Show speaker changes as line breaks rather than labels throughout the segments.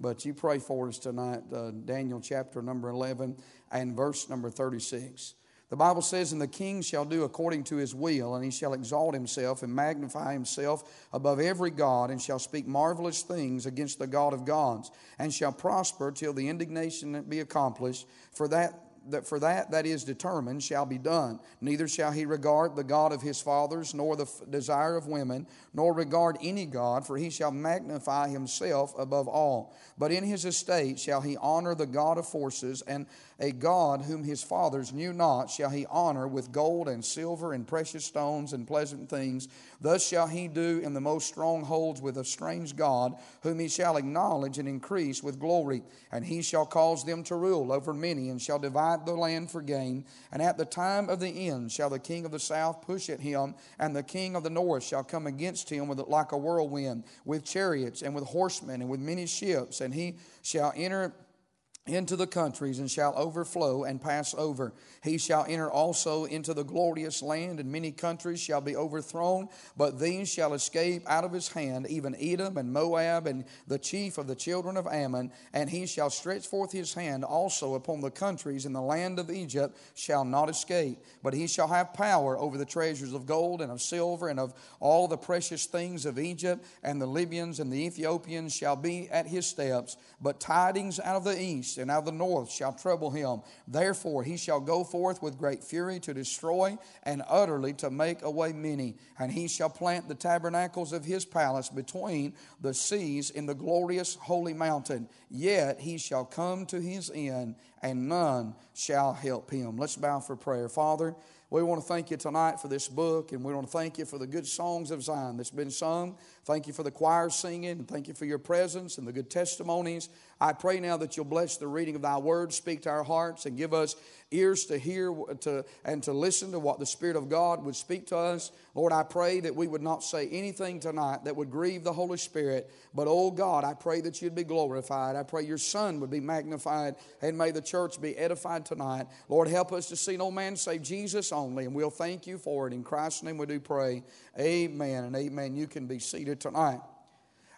But you pray for us tonight, uh, Daniel chapter number 11 and verse number 36. The Bible says, And the king shall do according to his will, and he shall exalt himself and magnify himself above every God, and shall speak marvelous things against the God of gods, and shall prosper till the indignation be accomplished. For that that for that that is determined shall be done. Neither shall he regard the God of his fathers, nor the f- desire of women, nor regard any God, for he shall magnify himself above all. But in his estate shall he honor the God of forces, and a God whom his fathers knew not shall he honor with gold and silver and precious stones and pleasant things. Thus shall he do in the most strongholds with a strange God, whom he shall acknowledge and increase with glory. And he shall cause them to rule over many, and shall divide the land for gain. And at the time of the end shall the king of the south push at him, and the king of the north shall come against him with like a whirlwind, with chariots and with horsemen and with many ships. And he shall enter into the countries and shall overflow and pass over. He shall enter also into the glorious land, and many countries shall be overthrown, but these shall escape out of his hand, even Edom and Moab and the chief of the children of Ammon. And he shall stretch forth his hand also upon the countries, and the land of Egypt shall not escape. But he shall have power over the treasures of gold and of silver and of all the precious things of Egypt, and the Libyans and the Ethiopians shall be at his steps. But tidings out of the east and out of the north shall trouble him. Therefore he shall go forth with great fury to destroy and utterly to make away many. And he shall plant the tabernacles of his palace between the seas in the glorious holy mountain. Yet he shall come to his end, and none shall help him. Let's bow for prayer. Father, we want to thank you tonight for this book, and we want to thank you for the good songs of Zion that's been sung. Thank you for the choir singing, and thank you for your presence and the good testimonies. I pray now that you'll bless the reading of thy word, speak to our hearts, and give us ears to hear to, and to listen to what the Spirit of God would speak to us. Lord, I pray that we would not say anything tonight that would grieve the Holy Spirit, but oh God, I pray that you'd be glorified. I pray your Son would be magnified, and may the church be edified tonight. Lord, help us to see no man save Jesus only, and we'll thank you for it. In Christ's name we do pray. Amen and amen. You can be seated tonight.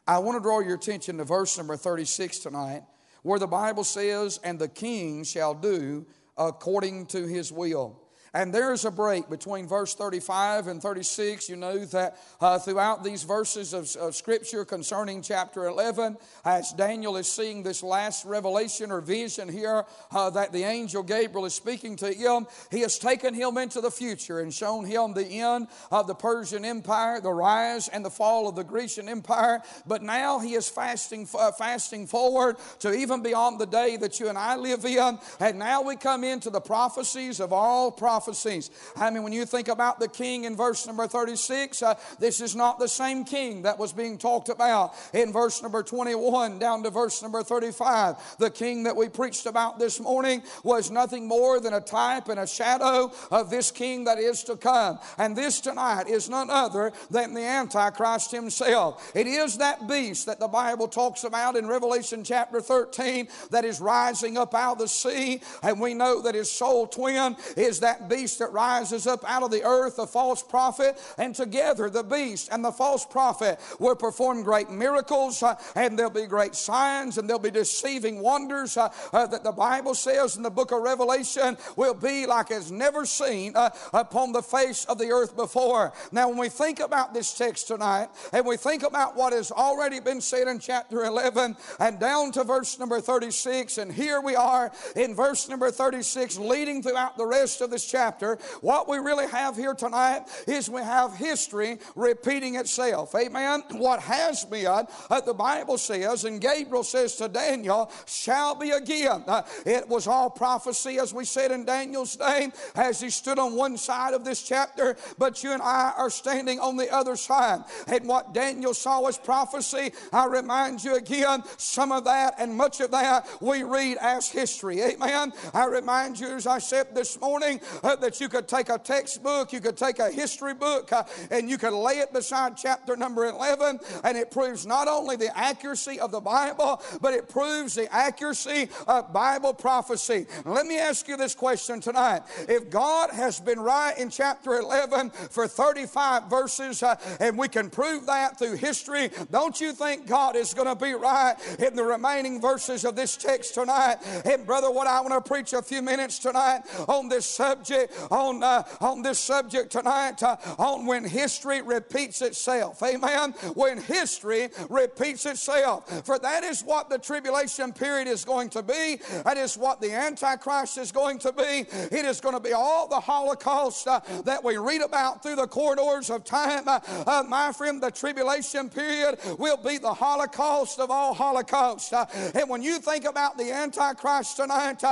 I want to draw your attention to verse number 36 tonight, where the Bible says, And the king shall do according to his will. And there's a break between verse 35 and 36. You know that uh, throughout these verses of, of, Scripture concerning chapter 11, as Daniel is seeing this last revelation or vision here uh, that the angel Gabriel is speaking to him, he has taken him into the future and shown him the end of the Persian Empire, the rise and the fall of the Grecian Empire. But now he is fasting, uh, fasting forward to even beyond the day that you and I live in. And now we come into the prophecies of all prophets prophecies. I mean, when you think about the king in verse number 36, uh, this is not the same king that was being talked about in verse number 21 down to verse number 35. The king that we preached about this morning was nothing more than a type and a shadow of this king that is to come. And this tonight is none other than the Antichrist himself. It is that beast that the Bible talks about in Revelation chapter 13 that is rising up out of the sea. And we know that his soul twin is that beast that rises up out of the earth, the false prophet, and together the beast and the false prophet will perform great miracles, uh, and there'll be great signs, and there'll be deceiving wonders uh, uh, that the Bible says in the book of Revelation will be like as never seen uh, upon the face of the earth before. Now, when we think about this text tonight, and we think about what has already been said in chapter 11 and down to verse number 36, and here we are in verse number 36, leading throughout the rest of this chapter chapter, what we really have here tonight is we have history repeating itself. Amen. What has been, uh, the Bible says, and Gabriel says to Daniel, shall be again. Uh, it was all prophecy, as we said in Daniel's day, as he stood on one side of this chapter, but you and I are standing on the other side. And what Daniel saw as prophecy, I remind you again, some of that and much of that we read as history. Amen. I remind you, as I said this morning, uh, that you could take a textbook, you could take a history book, uh, and you could lay it beside chapter number 11, and it proves not only the accuracy of the Bible, but it proves the accuracy of Bible prophecy. Let me ask you this question tonight. If God has been right in chapter 11 for 35 verses, uh, and we can prove that through history, don't you think God is going to be right in the remaining verses of this text tonight? And brother, what I want to preach a few minutes tonight on this subject, on uh, on this subject tonight, uh, on when history repeats itself. Amen. When history repeats itself, for that is what the tribulation period is going to be. That is what the Antichrist is going to be. It is going to be all the Holocaust uh, that we read about through the corridors of time. Uh, uh, my friend, the tribulation period will be the Holocaust of all Holocausts. Uh, and when you think about the Antichrist tonight,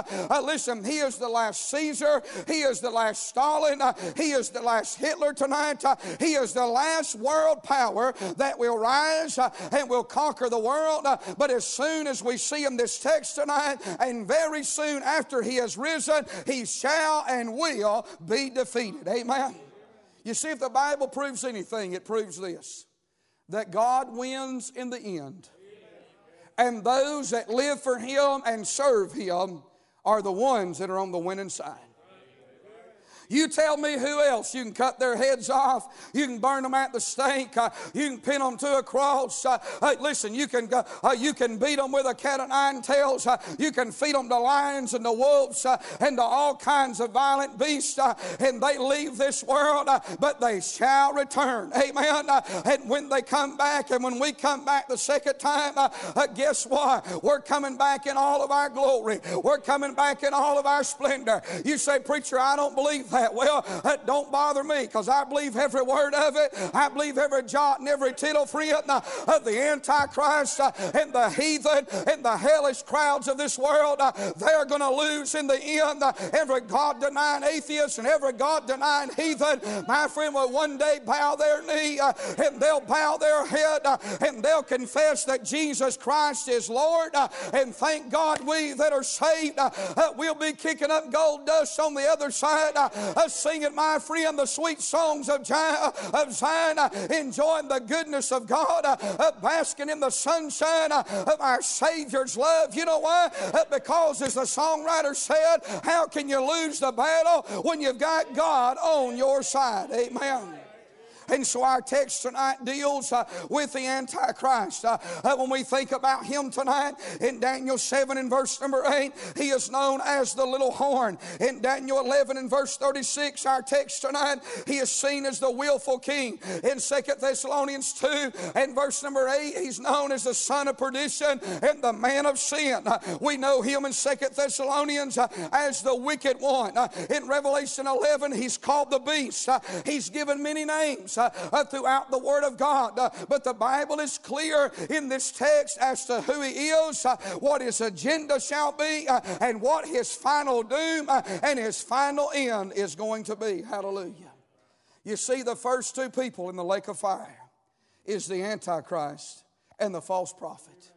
listen, he is the last Caesar, he is the last Stalin, uh, he is the last Hitler tonight, uh, he is the last world power that will rise uh, and will conquer the world. but as soon as we see him this text tonight, and very soon after he has risen, he shall and will be defeated. Amen. You see, if the Bible proves anything, it proves this that God wins in the end. And those that live for Him and serve Him are the ones that are on the winning side. You tell me who else. You can cut their heads off. You can burn them at the stake. Uh, you can pin them to a cross. Uh, listen, you can, uh, you can beat them with a cat of nine tails. Uh, you can feed them to lions and to wolves uh, and to all kinds of violent beasts. And they leave this world, but they shall return. Amen. and when they come back, and when we come back the second time, guess what? We're coming back in all of our glory. We're coming back in all of our splendor. You say, Preacher, I don't believe that that? Well, that don't bother me because I believe every word of it. I believe every jot and every tittle friend of uh, the Antichrist uh, and the heathen and the hellish crowds of this world. Uh, they're going to lose in the end. Uh, every God denying atheist and every God denying heathen, my friend, will one day bow their knee uh, and they'll bow their head uh, and they'll confess that Jesus Christ is Lord. And thank God we that are saved will be kicking up gold dust on the other side uh, singing, my friend, the sweet songs of, of Zion, uh, enjoying the goodness of God, uh, basking in the sunshine of our Savior's love. You know why? because, as the songwriter said, how can you lose the battle when you've got God on your side? Amen. And so our text tonight deals uh, with the Antichrist. Uh, uh, when we think about him tonight, in Daniel 7 and verse number 8, he is known as the little horn. In Daniel 11 and verse 36, our text tonight, he is seen as the willful king. In 2 Thessalonians 2 and verse number 8, he's known as the son of perdition and the man of sin. Uh, we know him in 2 Thessalonians uh, as the wicked one. In Revelation 11, he's called the beast. he's given many names throughout the Word of God. Uh, but the Bible is clear in this text as to who He is, uh, what His agenda shall be, uh, and what His final doom uh, and His final end is going to be. Hallelujah. You see, the first two people in the lake of fire is the Antichrist and the false prophet.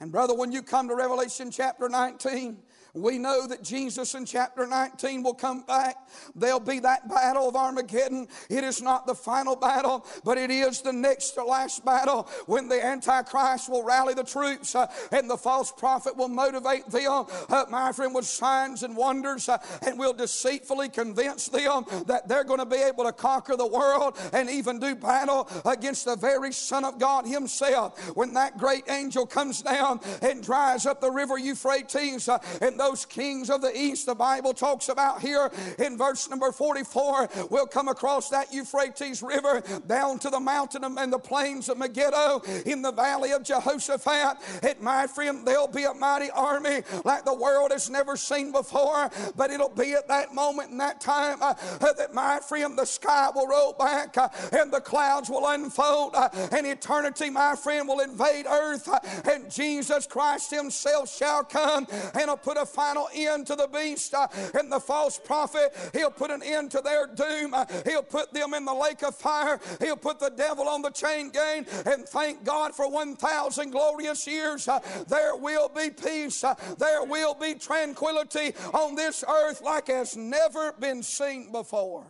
And, brother, when you come to Revelation chapter 19, we know that Jesus in chapter 19 will come back. There'll be that battle of Armageddon. It is not the final battle, but it is the next to last battle when the Antichrist will rally the troops uh, and the false prophet will motivate them, uh, my friend, with signs and wonders uh, and will deceitfully convince them that they're going to be able to conquer the world and even do battle against the very Son of God Himself. When that great angel comes down and dries up the river Euphrates uh, and those kings of the east the Bible talks about here in verse number 44 will come across that Euphrates River down to the mountain and the plains of Megiddo in the valley of Jehoshaphat. And my friend, there'll be a mighty army like the world has never seen before. But it'll be at that moment and that time uh, that my friend, the sky will roll back uh, and the clouds will unfold uh, and eternity, my friend, will invade earth uh, and Jesus Christ Himself shall come and will put a final end to the beast uh, and the false prophet. He'll put an end to their doom. Uh, he'll put them in the lake of fire. He'll put the devil on the chain gang. And thank God for 1,000 glorious years. Uh, there will be peace. There will be tranquility on this earth like has never been seen before.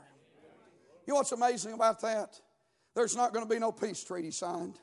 You know what's amazing about that? There's not going to be no peace treaty signed.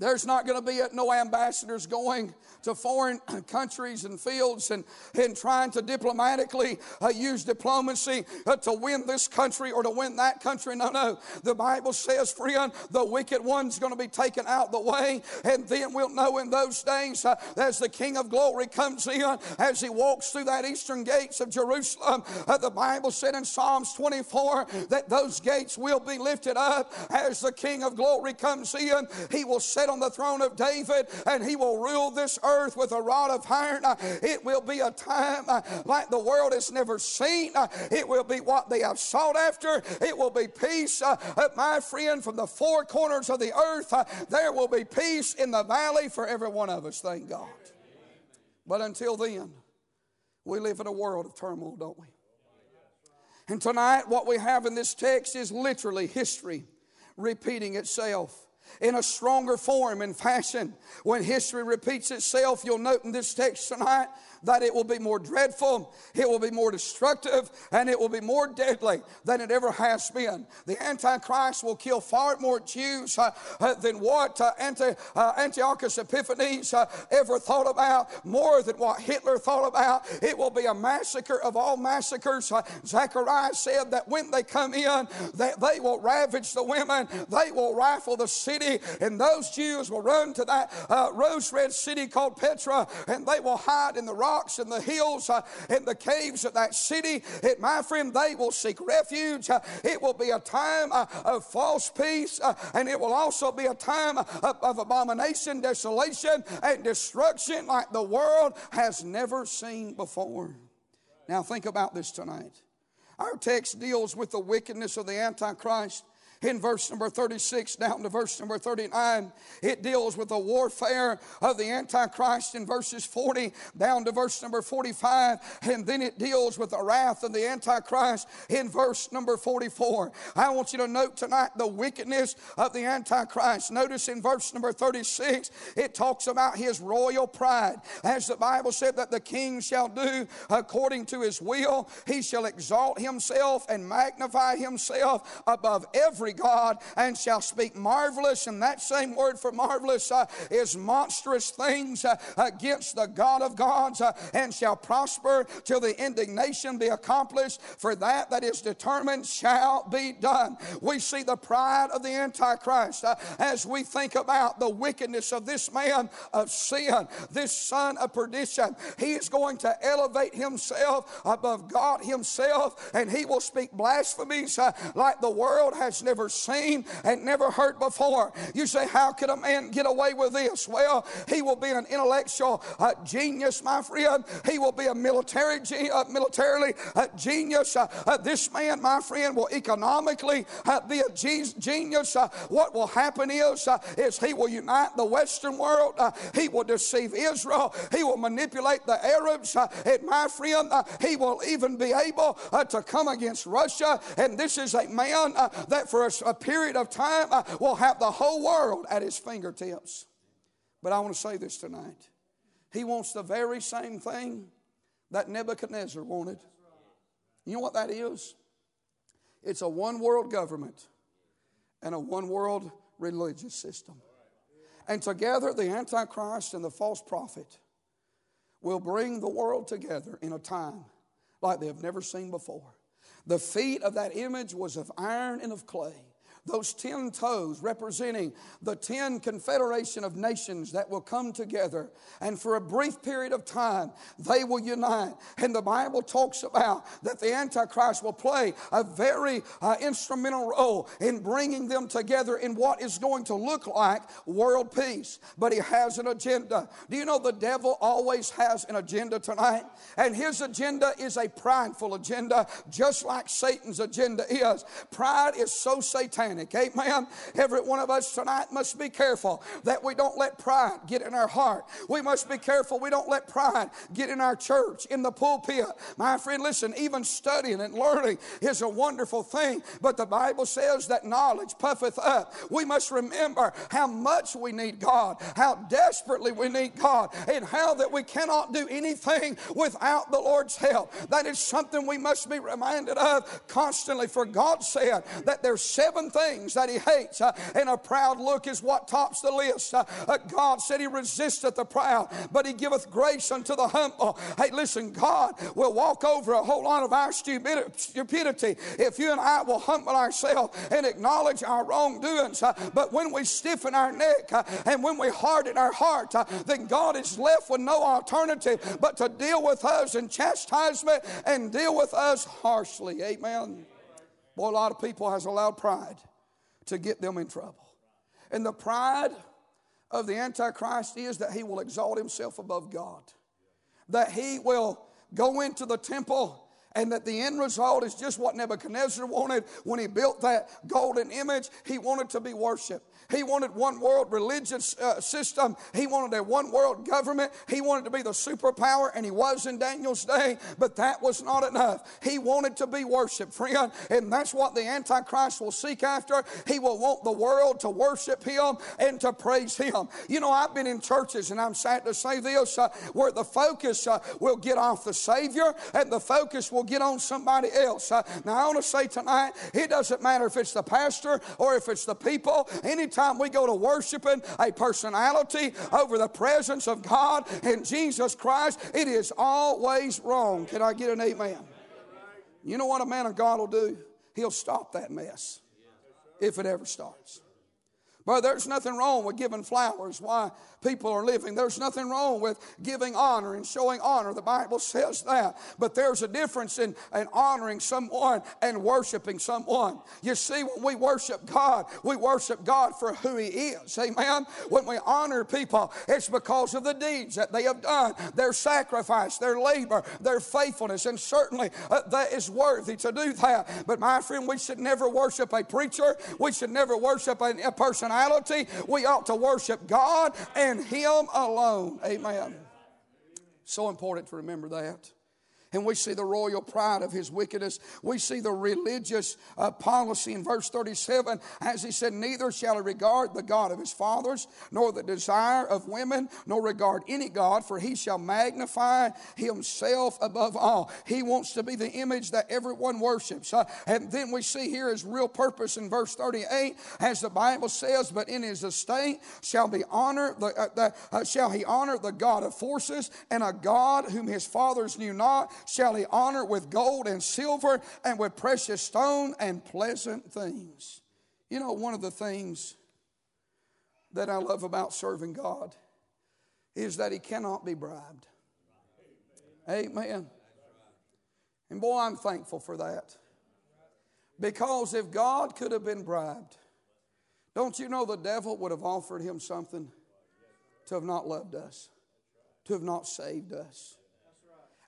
There's not going to be no ambassadors going to foreign countries and fields and, and trying to diplomatically uh, use diplomacy uh, to win this country or to win that country. No, no. The Bible says, friend, the wicked one's going to be taken out the way. And then we'll know in those days, uh, as the King of glory comes in, as he walks through that eastern gates of Jerusalem, uh, the Bible said in Psalms 24 that those gates will be lifted up as the King of glory comes in. He will set on the throne of David and he will rule this earth with a rod of iron. Uh, it will be a time uh, like the world has never seen. Uh, it will be what they have sought after. It will be peace, my friend, from the four corners of the earth. There will be peace in the valley for every one of us, thank God. But until then, we live in a world of turmoil, don't we? And tonight, what we have in this text is literally history repeating itself in a stronger form and fashion. When history repeats itself, you'll note in this text tonight that it will be more dreadful, it will be more destructive, and it will be more deadly than it ever has been. The Antichrist will kill far more Jews uh, uh, than what uh, Anti, uh, Antiochus Epiphanes uh, ever thought about, more than what Hitler thought about. It will be a massacre of all massacres. Zechariah said that when they come in, that they will ravage the women, they will rifle the city, and those Jews will run to that rose red city called Petra, and they will hide in the rock rocks and the hills uh, and the caves of that city. It, my friend, they will seek refuge. Uh, it will be a time uh, of false peace, uh, and it will also be a time of abomination, desolation, and destruction like the world has never seen before. Now, think about this tonight. Our text deals with the wickedness of the Antichrist in verse number 36 down to verse number 39. It deals with the warfare of the Antichrist in verses 40 down to verse number 45. And then it deals with the wrath of the Antichrist in verse number 44. I want you to note tonight the wickedness of the Antichrist. Notice in verse number 36, it talks about his royal pride. As the Bible said that the king shall do according to his will, he shall exalt himself and magnify himself above every God and shall speak marvelous. And that same word for marvelous uh, is monstrous things uh, against the God of gods uh, and shall prosper till the indignation be accomplished. For that that is determined shall be done. We see the pride of the Antichrist uh, as we think about the wickedness of this man of sin, this son of perdition. He is going to elevate himself above God himself and he will speak blasphemies uh, like the world has never never seen and never heard before. You say, How could a man get away with this? Well, he will be an intellectual uh, genius, my friend. He will be a military, uh, militarily uh, genius. Uh, uh, this man, my friend, will economically uh, be a genius. what will happen is, is he will unite the Western world. he will deceive Israel. He will manipulate the Arabs. and my friend, he will even be able to come against Russia. And this is a man that for a a period of time uh, will have the whole world at his fingertips. But I want to say this tonight. He wants the very same thing that Nebuchadnezzar wanted. You know what that is? It's a one world government and a one world religious system. And together, the Antichrist and the false prophet will bring the world together in a time like they have never seen before. The feet of that image was of iron and of clay those ten toes representing the ten confederation of nations that will come together. And for a brief period of time they will unite. And the bible talks about that the antichrist will play a very uh, instrumental role in bringing them together in what is going to look like world peace. But he has an agenda. Do you know the devil always has an agenda tonight? And his agenda is a prideful agenda just like satan's agenda is. Pride is so satanic panic. Amen. Every one of us tonight must be careful that we don't let pride get in our heart. We must be careful we don't let pride get in our church, in the pulpit. My friend, listen, even studying and learning is a wonderful thing, but the Bible says that knowledge puffeth up. We must remember how much we need God, how desperately we need God, and how that we cannot do anything without the Lord's help. That is something we must be reminded of constantly. For God said that there's seven things that He hates, uh, and a proud look is what tops the list. Uh, uh, God said He resisteth the proud, but He giveth grace unto the humble. Hey, listen, God will walk over a whole lot of our stupidity if you and I will humble ourselves and acknowledge our wrongdoings. But when we stiffen our neck and when we harden our heart, then God is left with no alternative but to deal with us in chastisement and deal with us harshly. Amen. Boy, a lot of people has allowed pride to get them in trouble. And the pride of the Antichrist is that he will exalt himself above God, that he will go into the temple and that the end result is just what Nebuchadnezzar wanted when he built that golden image. He wanted to be worshiped. He wanted one world religious uh, system. He wanted a one world government. He wanted to be the superpower, and he was in Daniel's day, but that was not enough. He wanted to be worshiped, friend, and that's what the Antichrist will seek after. He will want the world to worship him and to praise him. You know, I've been in churches, and I'm sad to say this, uh, where the focus uh, will get off the Savior and the focus will get on somebody else. Uh, now, I want to say tonight, it doesn't matter if it's the pastor or if it's the people. Anytime we go to worshiping a personality over the presence of God and Jesus Christ, it is always wrong. Can I get an amen? You know what a man of God will do? He'll stop that mess if it ever starts. But there's nothing wrong with giving flowers while people are living. There's nothing wrong with giving honor and showing honor. The Bible says that. But there's a difference in, in honoring someone and worshiping someone. You see, when we worship God, we worship God for who He is. Amen. When we honor people, it's because of the deeds that they have done, their sacrifice, their labor, their faithfulness. And certainly uh, that is worthy to do that. But my friend, we should never worship a preacher. We should never worship a, a personality. We ought to worship God and and Him alone. Amen. So important to remember that. And we see the royal pride of his wickedness. We see the religious uh, policy in verse 37 as he said, Neither shall he regard the God of his fathers, nor the desire of women, nor regard any God, for he shall magnify himself above all. He wants to be the image that everyone worships. Uh, and then we see here his real purpose in verse 38, as the Bible says, But in his estate shall be honor, the, uh, the uh, shall he honor the God of forces, and a God whom his fathers knew not shall he honor with gold and silver and with precious stone and pleasant things. You know, one of the things that I love about serving God is that he cannot be bribed. Amen. And boy, I'm thankful for that. Because if God could have been bribed, don't you know the devil would have offered him something to have not loved us, to have not saved us?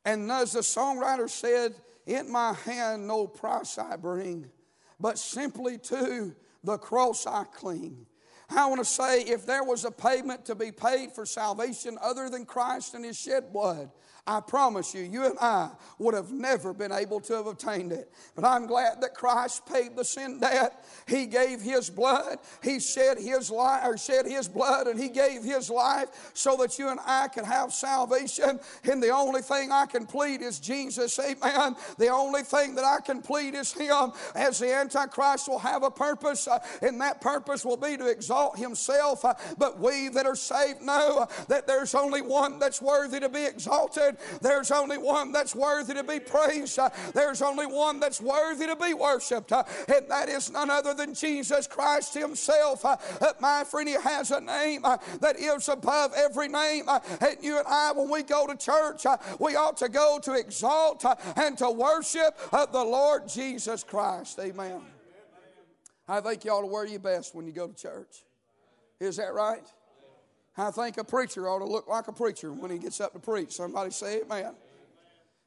And as the songwriter said, In my hand no price I bring, but simply to the cross I cling. I want to say if there was a payment to be paid for salvation other than Christ and His shed blood, I promise you, you and I would have never been able to have obtained it. But I'm glad that Christ paid the sin debt. He gave His blood. He shed His life, or shed His blood, and He gave His life so that you and I could have salvation. And the only thing I can plead is Jesus. Amen. The only thing that I can plead is Him. As the Antichrist will have a purpose, uh, and that purpose will be to exalt Himself. Uh, but we that are saved know that there's only one that's worthy to be exalted there's only one that's worthy to be praised. Uh, there's only one that's worthy to be worshiped, uh, and that is none other than Jesus Christ Himself. Uh, my friend, He has a name that is above every name. And you and I, when we go to church, we ought to go to exalt and to worship the Lord Jesus Christ. Amen. I think you ought to wear your best when you go to church. Is that right? I think a preacher ought to look like a preacher when he gets up to preach. Somebody say amen.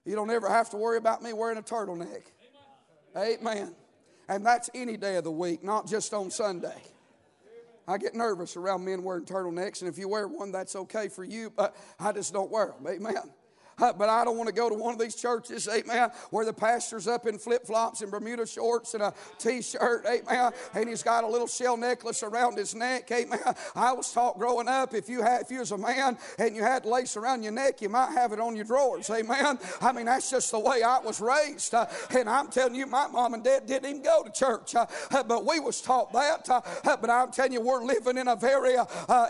You don't ever have to worry about me wearing a turtleneck. Amen. And that's any day of the week, not just on Sunday. I get nervous around men wearing turtlenecks, and if you wear one, that's okay for you, but I just don't wear them. Amen. Uh, but I don't want to go to one of these churches, amen, where the pastor's up in flip flops and Bermuda shorts and a t shirt, amen, and he's got a little shell necklace around his neck, amen. I was taught growing up if you had, if you was a man and you had lace around your neck, you might have it on your drawers, amen. I mean, that's just the way I was raised. Uh, and I'm telling you, my mom and dad didn't even go to church, uh, uh but we was taught that. Uh, uh, but I'm telling you, we're living in a very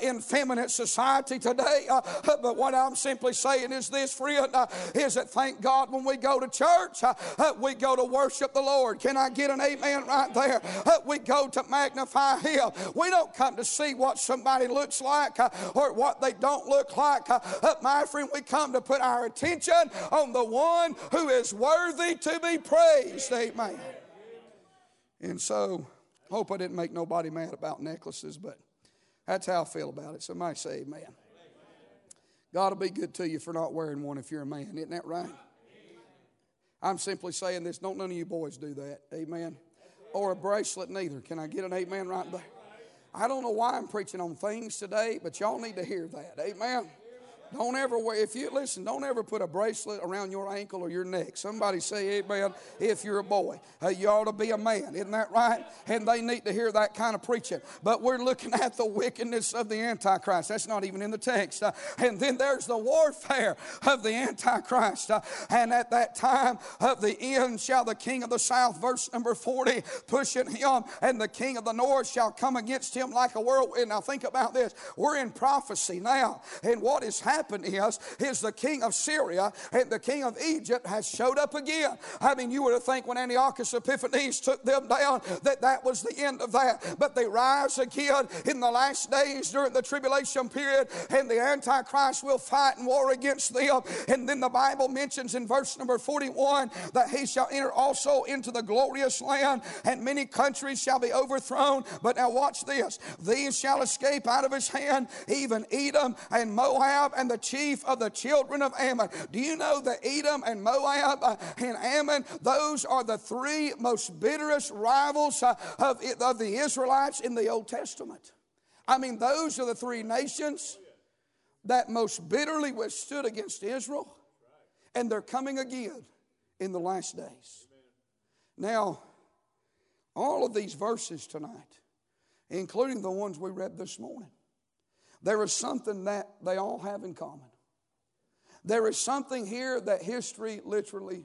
effeminate society today. but what I'm simply saying is this, friend uh, is that thank God when we go to church, uh, uh, we go to worship the Lord. Can I get an amen right there? We go to magnify Him. We don't come to see what somebody looks like or what they don't look like. My friend, we come to put our attention on the one who is worthy to be praised. Amen. And so, hope I didn't make nobody mad about necklaces, but that's how I feel about it. Somebody say amen. God will be good to you for not wearing one if you're a man. Isn't that right? I'm simply saying this. Don't none of you boys do that. Amen. Or a bracelet, neither. Can I get an amen right there? I don't know why I'm preaching on things today, but y'all need to hear that. Amen. Don't ever wear, if you listen, don't ever put a bracelet around your ankle or your neck. Somebody say amen if you're a boy. Uh, you ought to be a man, isn't that right? And they need to hear that kind of preaching. But we're looking at the wickedness of the Antichrist. That's not even in the text. Uh, and then there's the warfare of the Antichrist. Uh, and at that time of the end shall the king of the south, verse number 40, push pushing him, and the king of the north shall come against him like a whirlwind. Now think about this. We're in prophecy now. And what is happening? Happened is, is the king of Syria and the king of Egypt has showed up again. I mean, you would have think when Antiochus Epiphanes took them down that that was the end of that. But they rise again in the last days during the tribulation period, and the Antichrist will fight and war against them. And then the Bible mentions in verse number 41 that he shall enter also into the glorious land, and many countries shall be overthrown. But now watch this these shall escape out of his hand, even Edom and Moab and the chief of the children of Ammon. Do you know that Edom and Moab uh, and Ammon, those are the three most bitterest rivals uh, of, of the Israelites in the Old Testament? I mean, those are the three nations that most bitterly withstood against Israel, and they're coming again in the last days. Now, all of these verses tonight, including the ones we read this morning, there is something that they all have in common. There is something here that history literally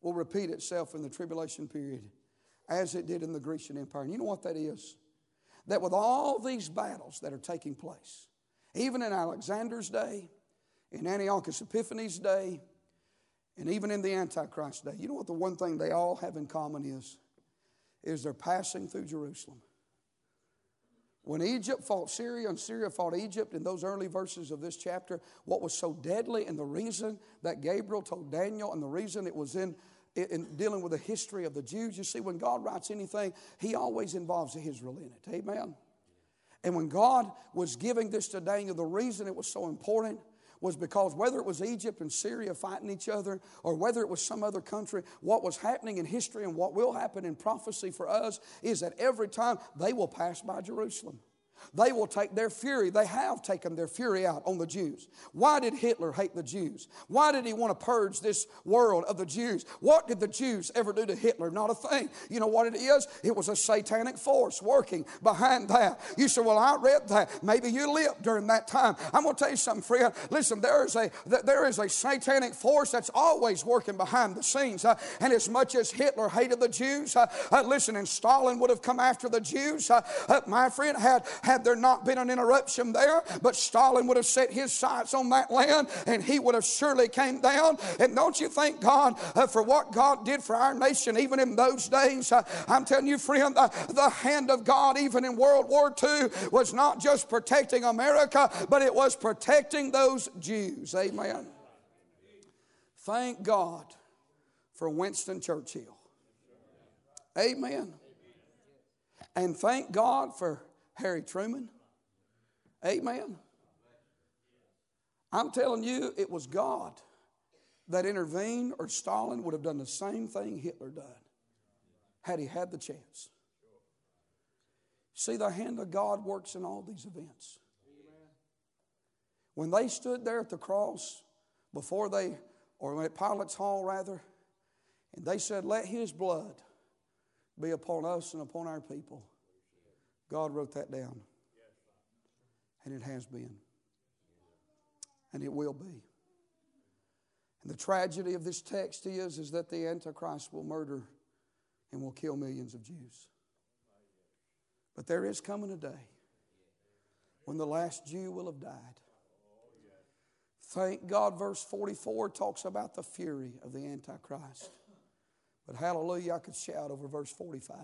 will repeat itself in the tribulation period as it did in the Grecian Empire. And you know what that is? That with all these battles that are taking place, even in Alexander's day, in Antiochus Epiphanes' day, and even in the Antichrist day, you know what the one thing they all have in common is? Is they're passing through Jerusalem. When Egypt fought Syria and Syria fought Egypt in those early verses of this chapter, what was so deadly and the reason that Gabriel told Daniel and the reason it was in, in dealing with the history of the Jews, you see, when God writes anything, he always involves Israel in it. Amen. And when God was giving this to Daniel, the reason it was so important was because whether it was Egypt and Syria fighting each other or whether it was some other country, what was happening in history and what will happen in prophecy for us is that every time they will pass by Jerusalem. They will take their fury. They have taken their fury out on the Jews. Why did Hitler hate the Jews? Why did he want to purge this world of the Jews? What did the Jews ever do to Hitler? Not a thing. You know what it is? It was a satanic force working behind that. You say, Well, I read that. Maybe you lived during that time. I'm going to tell you something, friend. Listen, there is a, there is a satanic force that's always working behind the scenes. Uh, and as much as Hitler hated the Jews, uh, uh, listen, and Stalin would have come after the Jews, uh, uh, my friend had, had had there not been an interruption there, but Stalin would have set his sights on that land and he would have surely came down. And don't you thank God uh, for what God did for our nation even in those days? Uh, I'm telling you, friend, uh, the hand of God even in World War II was not just protecting America, but it was protecting those Jews. Amen. Thank God for Winston Churchill. Amen. And thank God for Harry Truman. Amen. I'm telling you, it was God that intervened, or Stalin would have done the same thing Hitler done. had he had the chance. See, the hand of God works in all these events. When they stood there at the cross, before they, or at Pilate's Hall rather, and they said, Let his blood be upon us and upon our people. God wrote that down. And it has been. And it will be. And the tragedy of this text is, is that the Antichrist will murder and will kill millions of Jews. But there is coming a day when the last Jew will have died. Thank God, verse 44 talks about the fury of the Antichrist. But hallelujah, I could shout over verse 45.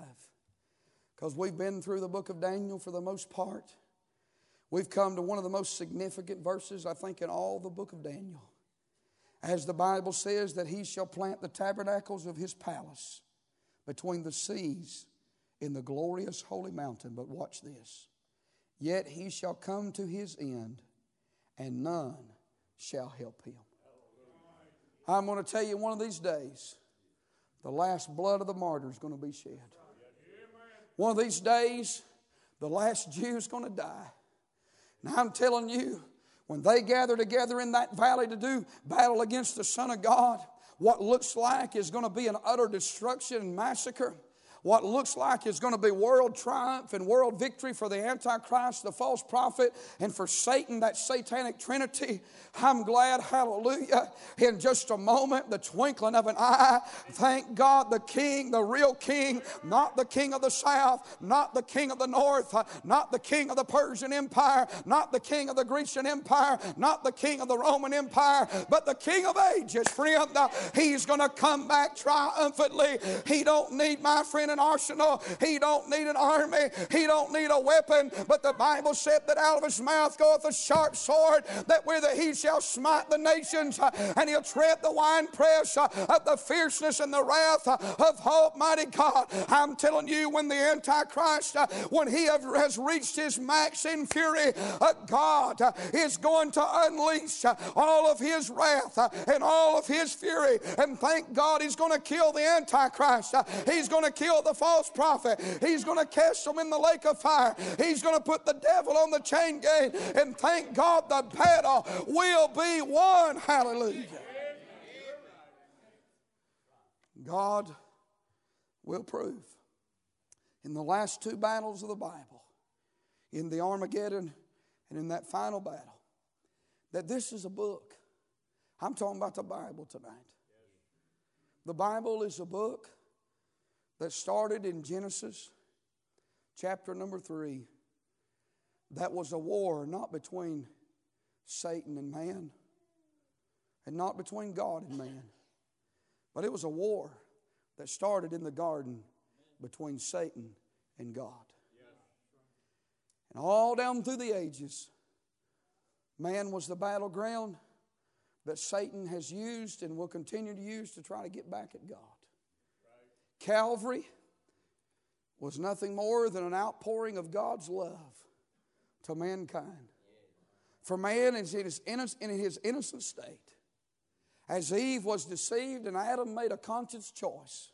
Because we've been through the book of Daniel for the most part. We've come to one of the most significant verses, I think, in all the book of Daniel. As the Bible says, that he shall plant the tabernacles of his palace between the seas in the glorious holy mountain. But watch this. Yet he shall come to his end, and none shall help him. I'm going to tell you one of these days, the last blood of the martyr is going to be shed. One of these days, the last Jew is going to die. Now I'm telling you, when they gather together in that valley to do battle against the Son of God, what looks like is going to be an utter destruction and massacre what looks like is going to be world triumph and world victory for the Antichrist, the false prophet, and for Satan, that satanic trinity. I'm glad, hallelujah, in just a moment, the twinkling of an eye, thank God, the king, the real king, not the king of the south, not the king of the north, not the king of the Persian Empire, not the king of the Grecian Empire, not the king of the Roman Empire, but the king of ages, friend. He's going to come back triumphantly. He don't need my friend an arsenal. He don't need an army. He don't need a weapon. But the Bible said that out of his mouth goeth a sharp sword, that with it he shall smite the nations, uh, and he'll tread the winepress uh, of the fierceness and the wrath uh, of Almighty God. I'm telling you, when the Antichrist, when he has reached his max in fury, God is going to unleash all of his wrath and all of his fury. And thank God he's going to kill the Antichrist. He's going to kill the false prophet. He's going to cast them in the lake of fire. He's going to put the devil on the chain gang. And thank God the battle will be won. Hallelujah. God will prove in the last two battles of the Bible, in the Armageddon and in that final battle, that this is a book. I'm talking about the Bible tonight. The Bible is a book that started in Genesis chapter number three. That was a war not between Satan and man, and not between God and man, but it was a war that started in the garden between Satan and God. And all down through the ages, man was the battleground that Satan has used and will continue to use to try to get back at God. Calvary was nothing more than an outpouring of God's love to mankind. For man in his, in his innocent state, as Eve was deceived and Adam made a conscious choice,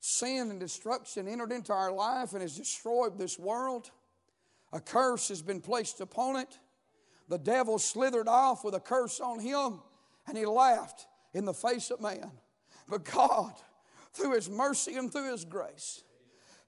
sin and destruction entered into our life and has destroyed this world. A curse has been placed upon it. The devil slithered off with a curse on him and he laughed in the face of man. But God, through His mercy and through His grace.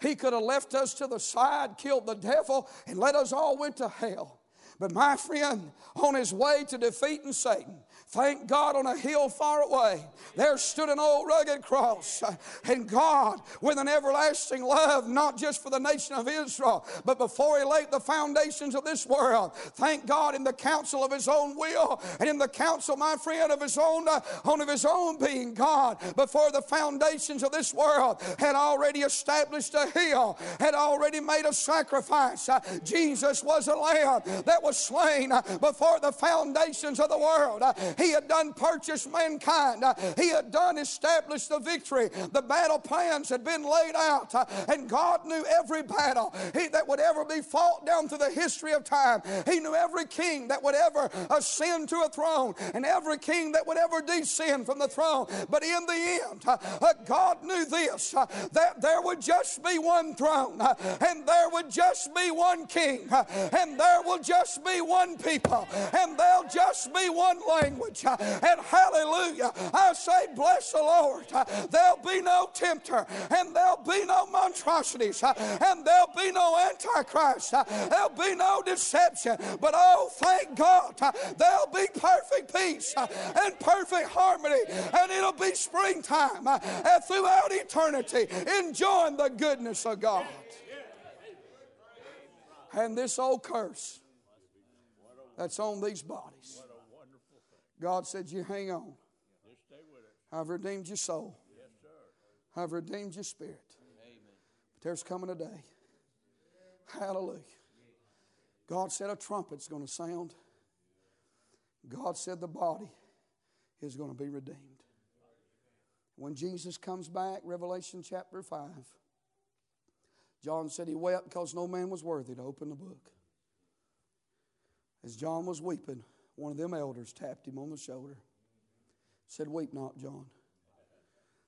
He could have left us to the side, killed the devil, and let us all went to hell. But my friend, on his way to defeating Satan, Thank God on a hill far away, there stood an old rugged cross. And God, with an everlasting love, not just for the nation of Israel, but before He laid the foundations of this world, thank God in the counsel of His own will and in the counsel, my friend, of His own, uh, on of His own being, God, before the foundations of this world, had already established a hill, had already made a sacrifice. Uh, Jesus was a lamb that was slain before the foundations of the world. He had done purchased mankind. He had done established the victory. The battle plans had been laid out, uh, and God knew every battle he, that would ever be fought down through the history of time. He knew every king that would ever ascend to a throne and every king that would ever descend from the throne. But in the end, uh, uh, God knew this that there would just be one throne, and there would just be one king, and there will just be one people, and there'll just be one language. Uh, and hallelujah, I say, bless the Lord. Uh, there'll be no tempter, and there'll be no monstrosities, uh, and there'll be no antichrist, there'll be no deception. But oh, thank God, there'll be perfect peace and perfect harmony, and it'll be springtime and throughout eternity, enjoying the goodness of God. And this old curse that's on these bodies. God said, You hang on. I've redeemed your soul. I've redeemed your spirit. But there's coming a day. Hallelujah. God said a trumpet's going to sound. God said the body is going to be redeemed. When Jesus comes back, Revelation chapter 5, John said he wept because no man was worthy to open the book. As John was weeping, one of them elders tapped him on the shoulder, said, Weep not, John.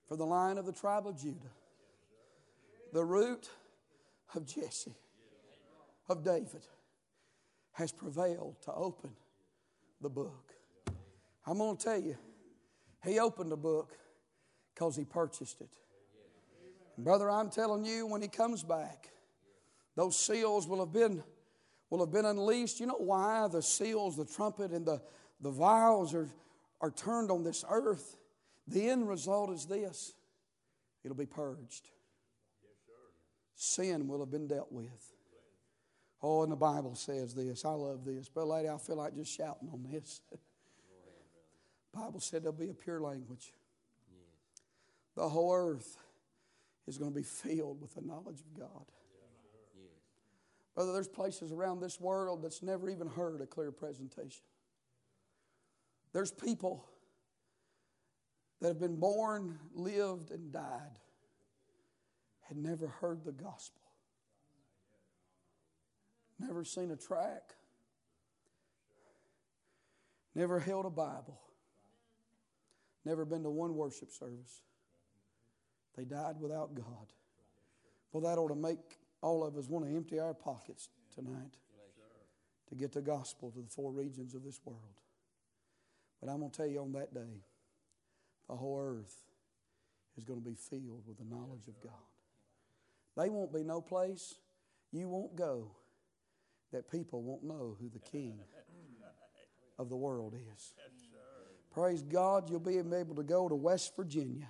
For the lion of the tribe of Judah, the root of Jesse, of David, has prevailed to open the book. I'm going to tell you, he opened the book because he purchased it. Brother, I'm telling you, when he comes back, those seals will have been will have been unleashed. You know why the seals, the trumpet, and the, the vials are, are turned on this earth? The end result is this it'll be purged. Sin will have been dealt with. Oh, and the Bible says this. I love this. But, lady, I feel like just shouting on this. Bible said there'll be a pure language. The whole earth is going to be filled with the knowledge of God. Brother, there's places around this world that's never even heard a clear presentation. There's people that have been born, lived, and died, had never heard the gospel, never seen a track, never held a Bible, never been to one worship service. They died without God. Well, that ought to make all of us want to empty our pockets tonight to get the gospel to the four regions of this world. But I'm going to tell you on that day, the whole earth is going to be filled with the knowledge of God. They won't be no place you won't go that people won't know who the King of the world is. Praise God, you'll be able to go to West Virginia,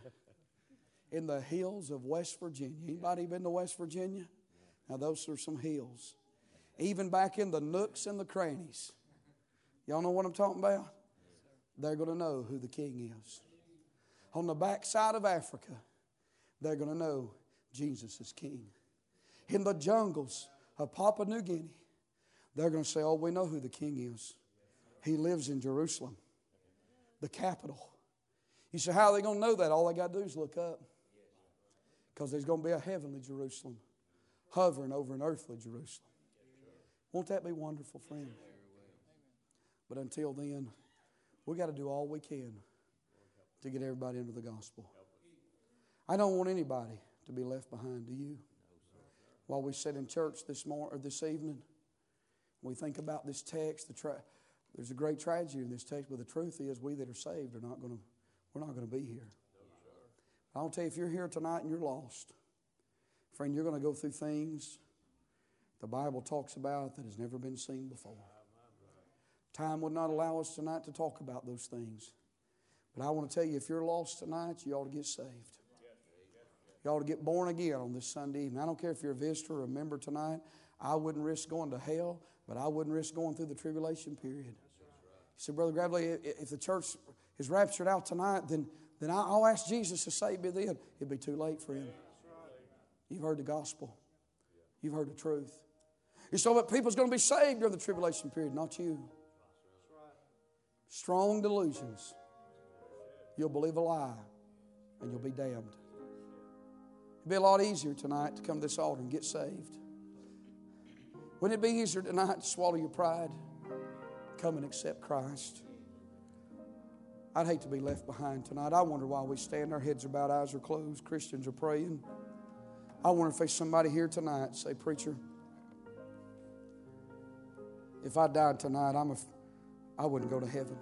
in the hills of West Virginia. Anybody been to West Virginia? Now, those are some hills. Even back in the nooks and the crannies. Y'all know what I'm talking about? They're going to know who the king is. On the backside of Africa, they're going to know Jesus is king. In the jungles of Papua New Guinea, they're going to say, Oh, we know who the king is. He lives in Jerusalem, the capital. You say, How are they going to know that? All they got to do is look up. Because there's going to be a heavenly Jerusalem hovering over an earthly Jerusalem. Won't that be wonderful, friend? But until then, we got to do all we can to get everybody into the gospel. I don't want anybody to be left behind. Do you? While we sit in church this morning or this evening, we think about this text. The tra- there's a great tragedy in this text, but the truth is, we that are saved are not going to. We're not going to be here. I'll tell you, if you're here tonight and you're lost, Friend, you're going to go through things the Bible talks about that has never been seen before. Time would not allow us tonight to talk about those things. But I want to tell you, if you're lost tonight, you ought to get saved. You ought to get born again on this Sunday evening. I don't care if you're a visitor or a member tonight. I wouldn't risk going to hell, but I wouldn't risk going through the tribulation period. You say, Brother Gravely, if the church is raptured out tonight, then, then I'll ask Jesus to save me then. It'd be too late for him. You've heard the gospel. You've heard the truth. You so that people's going to be saved during the tribulation period, not you. Strong delusions. You'll believe a lie and you'll be damned. It'd be a lot easier tonight to come to this altar and get saved. Wouldn't it be easier tonight to swallow your pride? Come and accept Christ. I'd hate to be left behind tonight. I wonder why we stand, our heads are bowed, eyes are closed, Christians are praying. I wonder if there's somebody here tonight say, Preacher, if I died tonight, I'm a, I wouldn't go to heaven.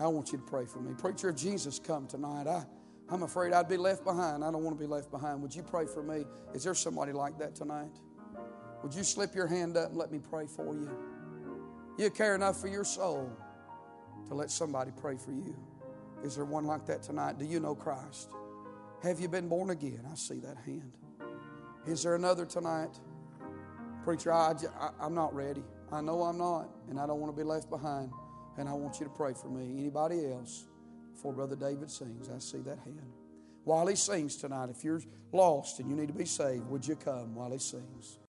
I want you to pray for me. Preacher, if Jesus come tonight, I, I'm afraid I'd be left behind. I don't want to be left behind. Would you pray for me? Is there somebody like that tonight? Would you slip your hand up and let me pray for you? You care enough for your soul to let somebody pray for you. Is there one like that tonight? Do you know Christ? Have you been born again? I see that hand. Is there another tonight? Preacher, I, I, am not ready. I know I'm not, and I don't want to be left behind. And I want you to pray for me. Anybody else? Before Brother David sings, I see that hand. While he sings tonight, if you're lost and you need to be saved, would you come while he sings?